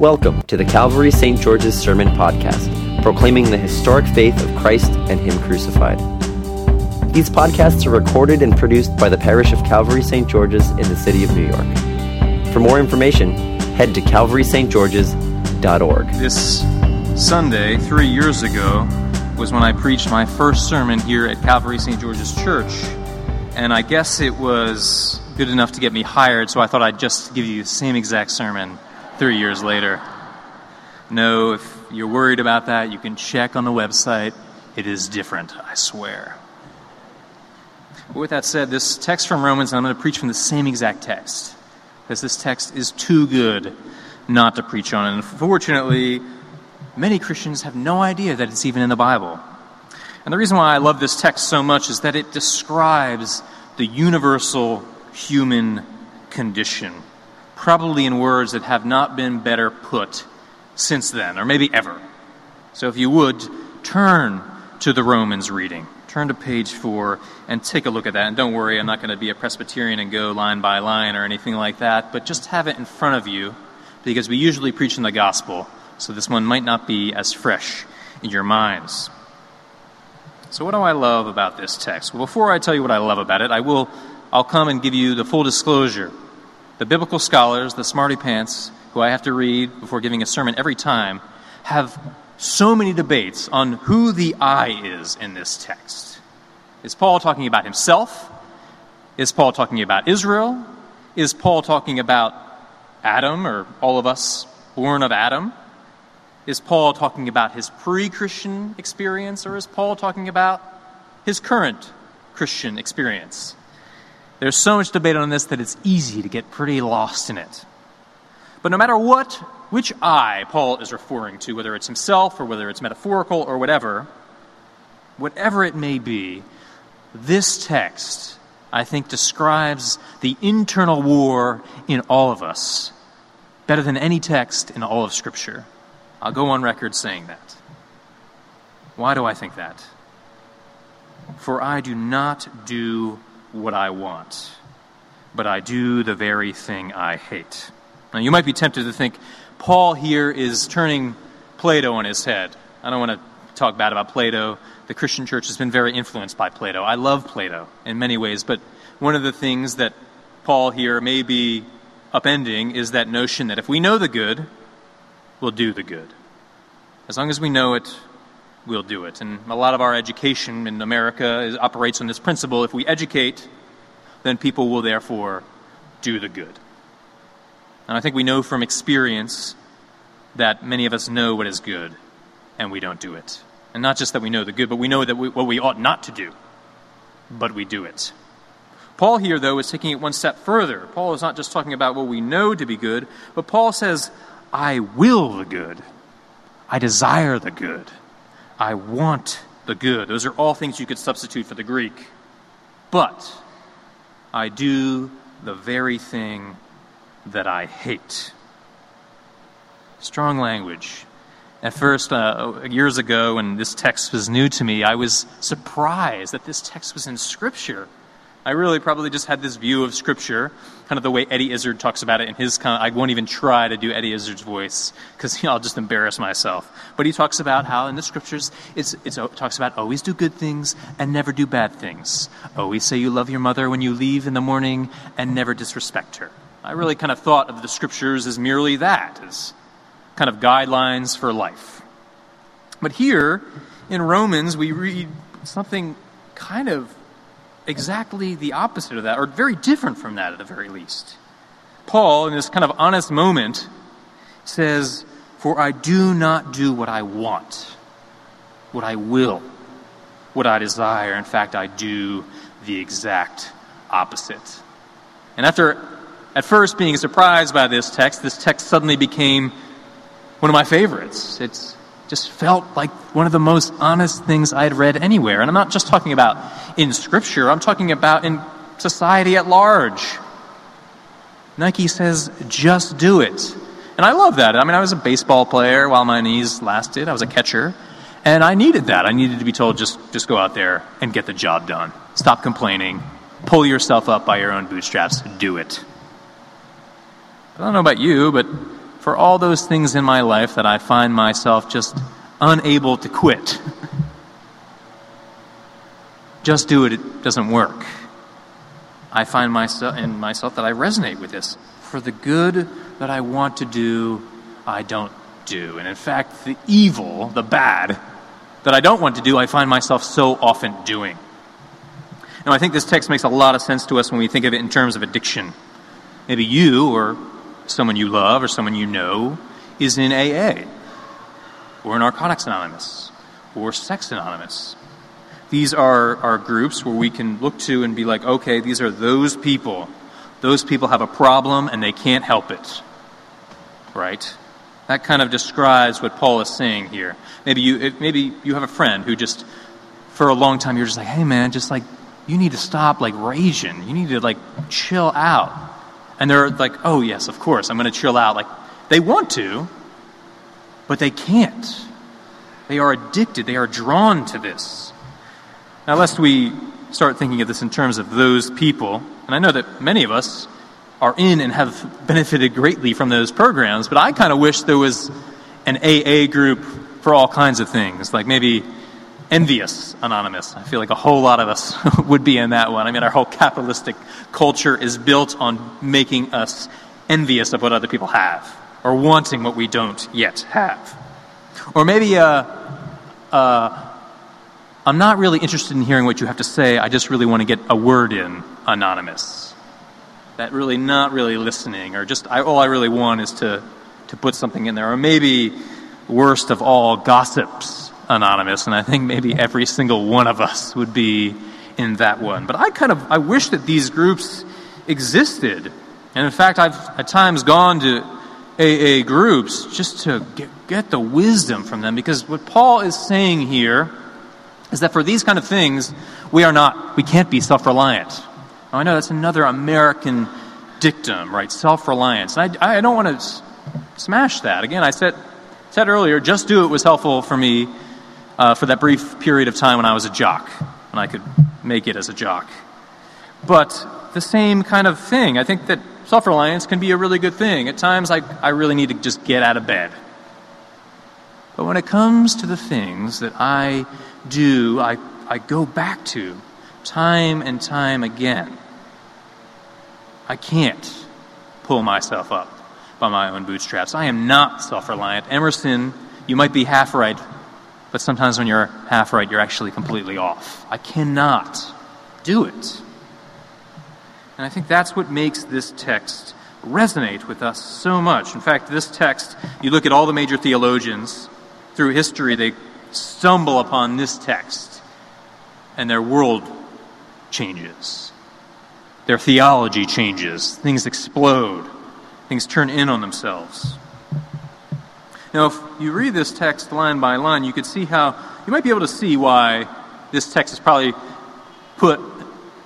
Welcome to the Calvary St. George's Sermon Podcast, proclaiming the historic faith of Christ and Him crucified. These podcasts are recorded and produced by the parish of Calvary St. George's in the city of New York. For more information, head to calvarystgeorges.org. This Sunday, three years ago, was when I preached my first sermon here at Calvary St. George's Church. And I guess it was good enough to get me hired, so I thought I'd just give you the same exact sermon three years later. No, if you're worried about that, you can check on the website. It is different, I swear. But with that said, this text from Romans, I'm going to preach from the same exact text, because this text is too good not to preach on. And unfortunately, many Christians have no idea that it's even in the Bible. And the reason why I love this text so much is that it describes the universal human condition probably in words that have not been better put since then, or maybe ever. So if you would, turn to the Romans reading. Turn to page four and take a look at that. And don't worry, I'm not going to be a Presbyterian and go line by line or anything like that, but just have it in front of you because we usually preach in the gospel, so this one might not be as fresh in your minds. So what do I love about this text? Well, before I tell you what I love about it, I will I'll come and give you the full disclosure the biblical scholars, the smarty pants, who I have to read before giving a sermon every time, have so many debates on who the I is in this text. Is Paul talking about himself? Is Paul talking about Israel? Is Paul talking about Adam or all of us born of Adam? Is Paul talking about his pre Christian experience or is Paul talking about his current Christian experience? There's so much debate on this that it's easy to get pretty lost in it. But no matter what, which I Paul is referring to, whether it's himself or whether it's metaphorical or whatever, whatever it may be, this text, I think, describes the internal war in all of us better than any text in all of Scripture. I'll go on record saying that. Why do I think that? For I do not do what I want, but I do the very thing I hate. Now, you might be tempted to think Paul here is turning Plato on his head. I don't want to talk bad about Plato. The Christian church has been very influenced by Plato. I love Plato in many ways, but one of the things that Paul here may be upending is that notion that if we know the good, we'll do the good. As long as we know it, we'll do it. And a lot of our education in America is, operates on this principle if we educate, then people will therefore do the good. And I think we know from experience that many of us know what is good and we don't do it. And not just that we know the good, but we know that we, what we ought not to do, but we do it. Paul here, though, is taking it one step further. Paul is not just talking about what we know to be good, but Paul says, I will the good. I desire the good. I want the good. Those are all things you could substitute for the Greek. But I do the very thing that I hate. Strong language. At first, uh, years ago, when this text was new to me, I was surprised that this text was in Scripture. I really probably just had this view of Scripture, kind of the way Eddie Izzard talks about it in his kind of, I won't even try to do Eddie Izzard's voice because you know, I'll just embarrass myself. But he talks about how in the Scriptures it's, it's, it talks about always do good things and never do bad things. Always say you love your mother when you leave in the morning and never disrespect her. I really kind of thought of the Scriptures as merely that, as kind of guidelines for life. But here in Romans, we read something kind of exactly the opposite of that, or very different from that at the very least. Paul, in this kind of honest moment, says, For I do not do what I want, what I will, what I desire. In fact, I do the exact opposite. And after at first being surprised by this text, this text suddenly became one of my favorites. It's just felt like one of the most honest things I'd read anywhere. And I'm not just talking about in Scripture, I'm talking about in society at large. Nike says, just do it. And I love that. I mean, I was a baseball player while my knees lasted, I was a catcher. And I needed that. I needed to be told just, just go out there and get the job done. Stop complaining. Pull yourself up by your own bootstraps. Do it. I don't know about you, but for all those things in my life that I find myself just unable to quit. just do it, it doesn't work. I find myself in myself that I resonate with this. For the good that I want to do, I don't do. And in fact, the evil, the bad, that I don't want to do, I find myself so often doing. Now, I think this text makes a lot of sense to us when we think of it in terms of addiction. Maybe you or someone you love or someone you know is in AA or Narcotics Anonymous or Sex Anonymous. These are, are groups where we can look to and be like, okay, these are those people. Those people have a problem and they can't help it. Right? That kind of describes what Paul is saying here. Maybe you, maybe you have a friend who just, for a long time, you're just like, hey man, just like, you need to stop like raging. You need to like chill out. And they're like, oh, yes, of course, I'm going to chill out. Like, they want to, but they can't. They are addicted, they are drawn to this. Now, lest we start thinking of this in terms of those people, and I know that many of us are in and have benefited greatly from those programs, but I kind of wish there was an AA group for all kinds of things, like maybe Envious Anonymous. I feel like a whole lot of us would be in that one. I mean, our whole capitalistic culture is built on making us envious of what other people have, or wanting what we don't yet have. Or maybe, uh, uh, I'm not really interested in hearing what you have to say, I just really want to get a word in, Anonymous that really not really listening, or just I, all I really want is to, to put something in there. Or maybe, worst of all, gossips anonymous, and I think maybe every single one of us would be in that one. But I kind of I wish that these groups existed, and in fact, I've at times gone to AA groups just to get, get the wisdom from them, because what Paul is saying here is that for these kind of things, we are not, we can't be self reliant. Oh, I know that's another American dictum, right? Self reliance. And I, I don't want to s- smash that. Again, I said, said earlier, just do it was helpful for me uh, for that brief period of time when I was a jock, when I could make it as a jock. But the same kind of thing. I think that self reliance can be a really good thing. At times, I, I really need to just get out of bed. But when it comes to the things that I do, I, I go back to time and time again. I can't pull myself up by my own bootstraps. I am not self reliant. Emerson, you might be half right, but sometimes when you're half right, you're actually completely off. I cannot do it. And I think that's what makes this text resonate with us so much. In fact, this text, you look at all the major theologians through history, they stumble upon this text, and their world changes. Their theology changes. Things explode. Things turn in on themselves. Now, if you read this text line by line, you could see how, you might be able to see why this text is probably put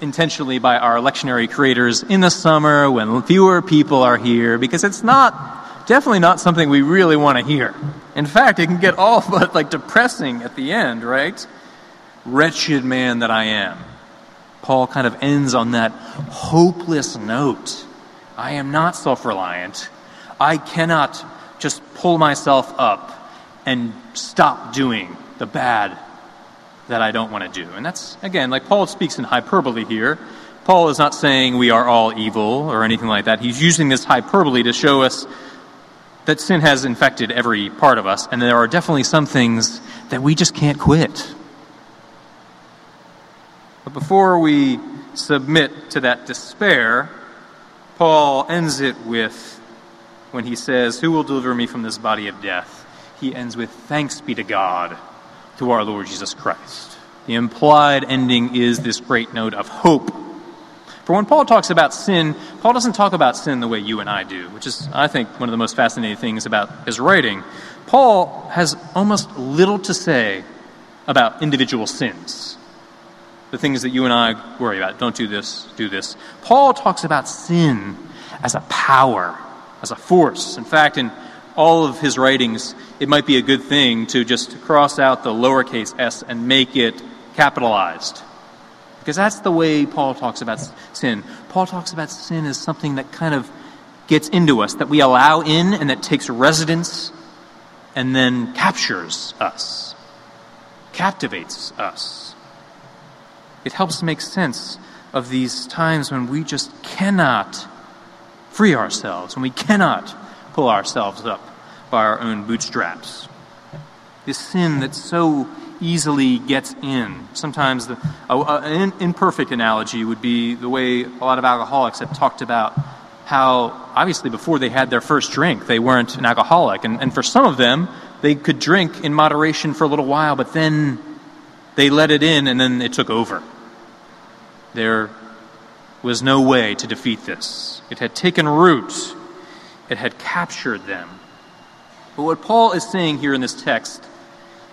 intentionally by our lectionary creators in the summer when fewer people are here, because it's not, definitely not something we really want to hear. In fact, it can get all but like depressing at the end, right? Wretched man that I am. Paul kind of ends on that hopeless note. I am not self reliant. I cannot just pull myself up and stop doing the bad that I don't want to do. And that's, again, like Paul speaks in hyperbole here. Paul is not saying we are all evil or anything like that. He's using this hyperbole to show us that sin has infected every part of us, and there are definitely some things that we just can't quit. But before we submit to that despair, Paul ends it with when he says, Who will deliver me from this body of death? He ends with, Thanks be to God, to our Lord Jesus Christ. The implied ending is this great note of hope. For when Paul talks about sin, Paul doesn't talk about sin the way you and I do, which is, I think, one of the most fascinating things about his writing. Paul has almost little to say about individual sins the things that you and I worry about. Don't do this, do this. Paul talks about sin as a power, as a force. In fact, in all of his writings, it might be a good thing to just cross out the lowercase s and make it capitalized. Because that's the way Paul talks about sin. Paul talks about sin as something that kind of gets into us, that we allow in and that takes residence and then captures us, captivates us. It helps make sense of these times when we just cannot free ourselves, when we cannot pull ourselves up by our own bootstraps. This sin that so easily gets in. Sometimes the, an imperfect analogy would be the way a lot of alcoholics have talked about how, obviously, before they had their first drink, they weren't an alcoholic. And, and for some of them, they could drink in moderation for a little while, but then they let it in and then it took over. There was no way to defeat this. It had taken root, it had captured them. But what Paul is saying here in this text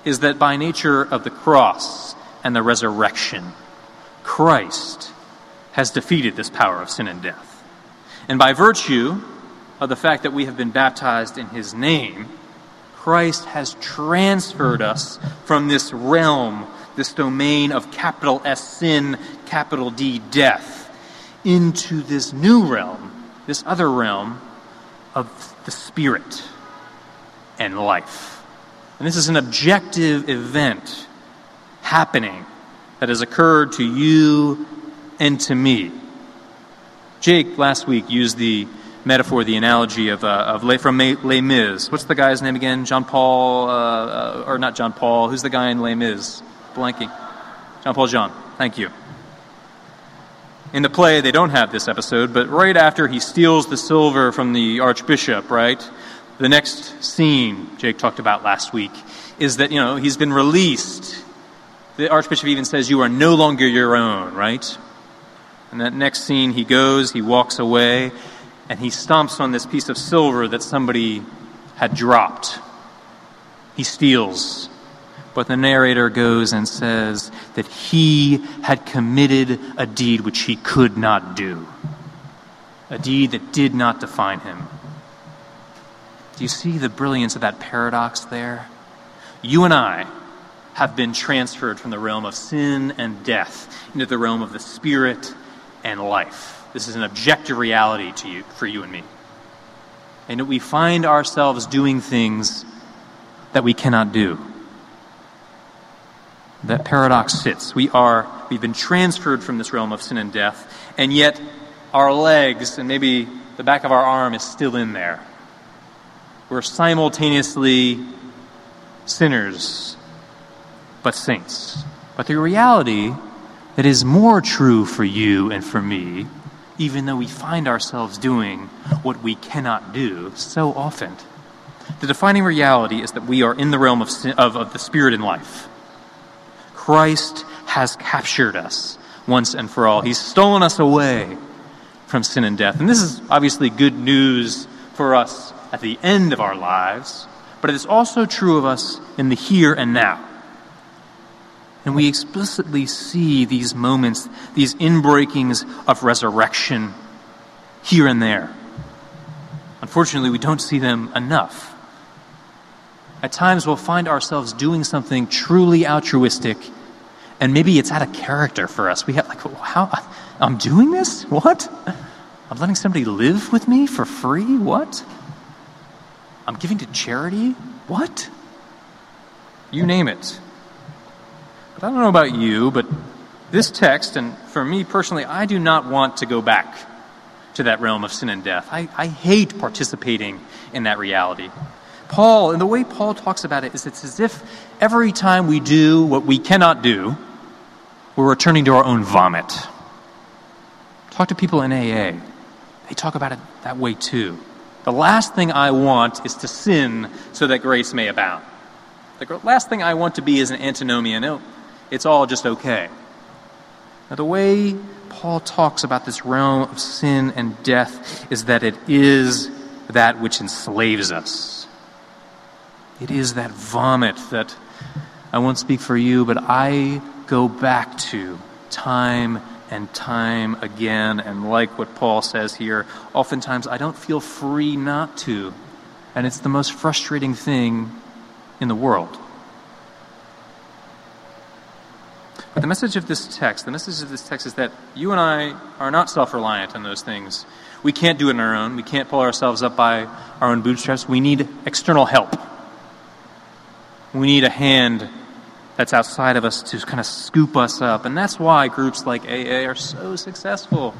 is that by nature of the cross and the resurrection, Christ has defeated this power of sin and death. And by virtue of the fact that we have been baptized in his name, Christ has transferred us from this realm, this domain of capital S sin, capital D death, into this new realm, this other realm of the Spirit and life. And this is an objective event happening that has occurred to you and to me. Jake last week used the metaphor, the analogy of, uh, of Les, from Les Mis. What's the guy's name again? John Paul, uh, uh, or not John Paul. Who's the guy in Les Mis? Blanking. Jean Valjean. Thank you. In the play, they don't have this episode, but right after he steals the silver from the archbishop, right? The next scene Jake talked about last week is that, you know, he's been released. The Archbishop even says, You are no longer your own, right? And that next scene, he goes, he walks away, and he stomps on this piece of silver that somebody had dropped. He steals. But the narrator goes and says that he had committed a deed which he could not do, a deed that did not define him. Do you see the brilliance of that paradox there? You and I have been transferred from the realm of sin and death into the realm of the spirit and life. This is an objective reality to you, for you and me. And we find ourselves doing things that we cannot do. That paradox sits. We are, we've been transferred from this realm of sin and death, and yet our legs and maybe the back of our arm is still in there. We're simultaneously sinners, but saints. But the reality that is more true for you and for me, even though we find ourselves doing what we cannot do so often. The defining reality is that we are in the realm of, sin, of, of the spirit and life. Christ has captured us once and for all. He's stolen us away from sin and death. And this is obviously good news for us at the end of our lives, but it is also true of us in the here and now. And we explicitly see these moments, these inbreakings of resurrection here and there. Unfortunately, we don't see them enough. At times, we'll find ourselves doing something truly altruistic, and maybe it's out of character for us. We have, like, how? I'm doing this? What? I'm letting somebody live with me for free? What? I'm giving to charity? What? You name it. But I don't know about you, but this text, and for me personally, I do not want to go back to that realm of sin and death. I, I hate participating in that reality. Paul, and the way Paul talks about it is it's as if every time we do what we cannot do, we're returning to our own vomit. Talk to people in AA. They talk about it that way too. The last thing I want is to sin so that grace may abound. The last thing I want to be is an antinomian. Oh, it's all just okay. Now, the way Paul talks about this realm of sin and death is that it is that which enslaves us. It is that vomit that I won't speak for you, but I go back to time and time again. And like what Paul says here, oftentimes I don't feel free not to. And it's the most frustrating thing in the world. But the message of this text, the message of this text is that you and I are not self reliant on those things. We can't do it on our own. We can't pull ourselves up by our own bootstraps. We need external help. We need a hand that's outside of us to kind of scoop us up. And that's why groups like AA are so successful.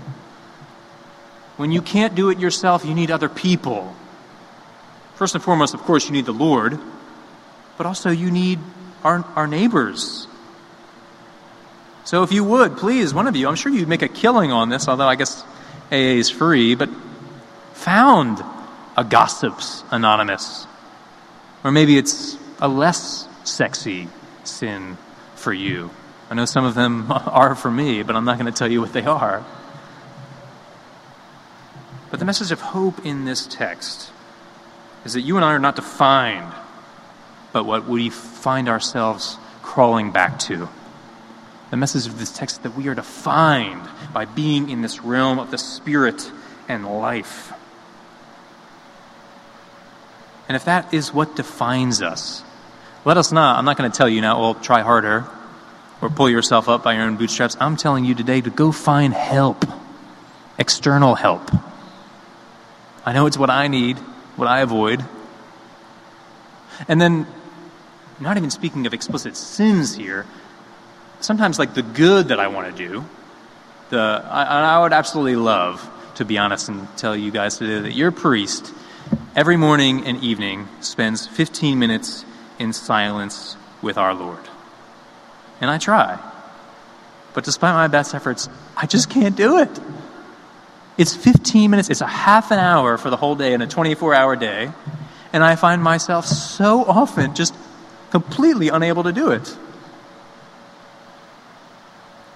When you can't do it yourself, you need other people. First and foremost, of course, you need the Lord, but also you need our, our neighbors. So if you would, please, one of you, I'm sure you'd make a killing on this, although I guess AA is free, but found a Gossips Anonymous. Or maybe it's a less sexy sin for you. I know some of them are for me, but I'm not going to tell you what they are. But the message of hope in this text is that you and I are not defined but what we find ourselves crawling back to. The message of this text is that we are defined by being in this realm of the Spirit and life. And if that is what defines us, let us not. I'm not going to tell you now, well, try harder or pull yourself up by your own bootstraps. I'm telling you today to go find help, external help. I know it's what I need, what I avoid. And then, not even speaking of explicit sins here, sometimes like the good that I want to do, the I, I would absolutely love to be honest and tell you guys today that your priest every morning and evening spends 15 minutes in silence with our Lord. And I try. But despite my best efforts, I just can't do it. It's 15 minutes, it's a half an hour for the whole day in a 24 hour day. And I find myself so often just completely unable to do it.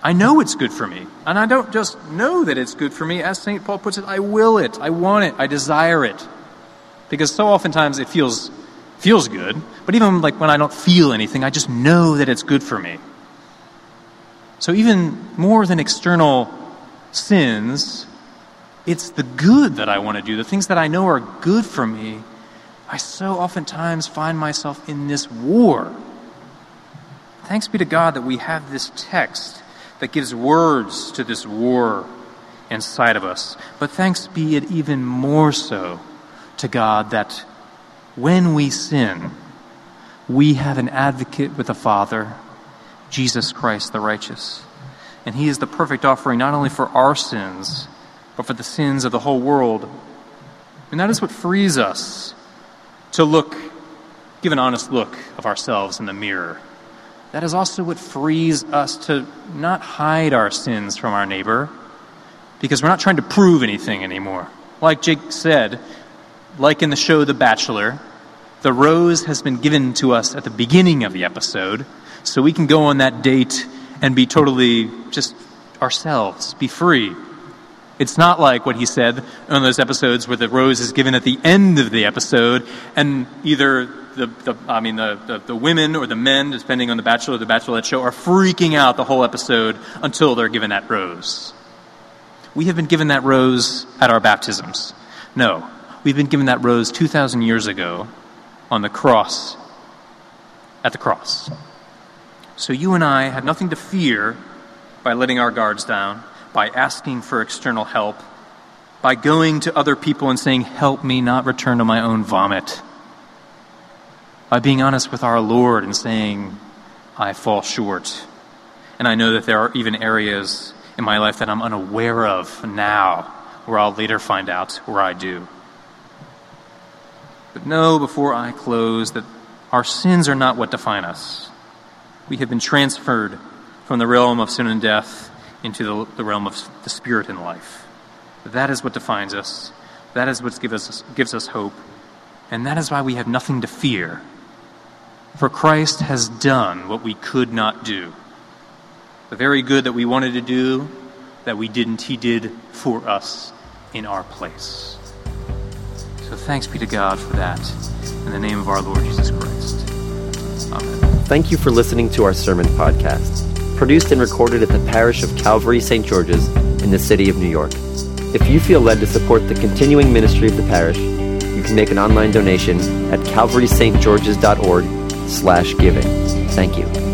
I know it's good for me. And I don't just know that it's good for me. As St. Paul puts it, I will it. I want it. I desire it. Because so oftentimes it feels feels good, but even like when I don't feel anything, I just know that it's good for me. So even more than external sins, it's the good that I want to do, the things that I know are good for me. I so oftentimes find myself in this war. Thanks be to God that we have this text that gives words to this war inside of us. But thanks be it even more so to God that when we sin, we have an advocate with the Father, Jesus Christ the righteous. And he is the perfect offering not only for our sins, but for the sins of the whole world. And that is what frees us to look, give an honest look of ourselves in the mirror. That is also what frees us to not hide our sins from our neighbor, because we're not trying to prove anything anymore. Like Jake said, like in the show The Bachelor, the rose has been given to us at the beginning of the episode, so we can go on that date and be totally just ourselves, be free. It's not like what he said on those episodes where the rose is given at the end of the episode, and either the, the I mean the, the, the women or the men, depending on the Bachelor or the Bachelorette show, are freaking out the whole episode until they're given that rose. We have been given that rose at our baptisms. No, We've been given that rose 2,000 years ago on the cross, at the cross. So you and I have nothing to fear by letting our guards down, by asking for external help, by going to other people and saying, Help me not return to my own vomit, by being honest with our Lord and saying, I fall short. And I know that there are even areas in my life that I'm unaware of now where I'll later find out where I do. But know before I close that our sins are not what define us. We have been transferred from the realm of sin and death into the, the realm of the spirit and life. That is what defines us. That is what gives us, gives us hope. And that is why we have nothing to fear. For Christ has done what we could not do. The very good that we wanted to do, that we didn't, He did for us in our place. So thanks be to God for that. In the name of our Lord Jesus Christ. Amen. Thank you for listening to our sermon podcast, produced and recorded at the parish of Calvary St. George's in the city of New York. If you feel led to support the continuing ministry of the parish, you can make an online donation at calvarystgeorges.org slash giving. Thank you.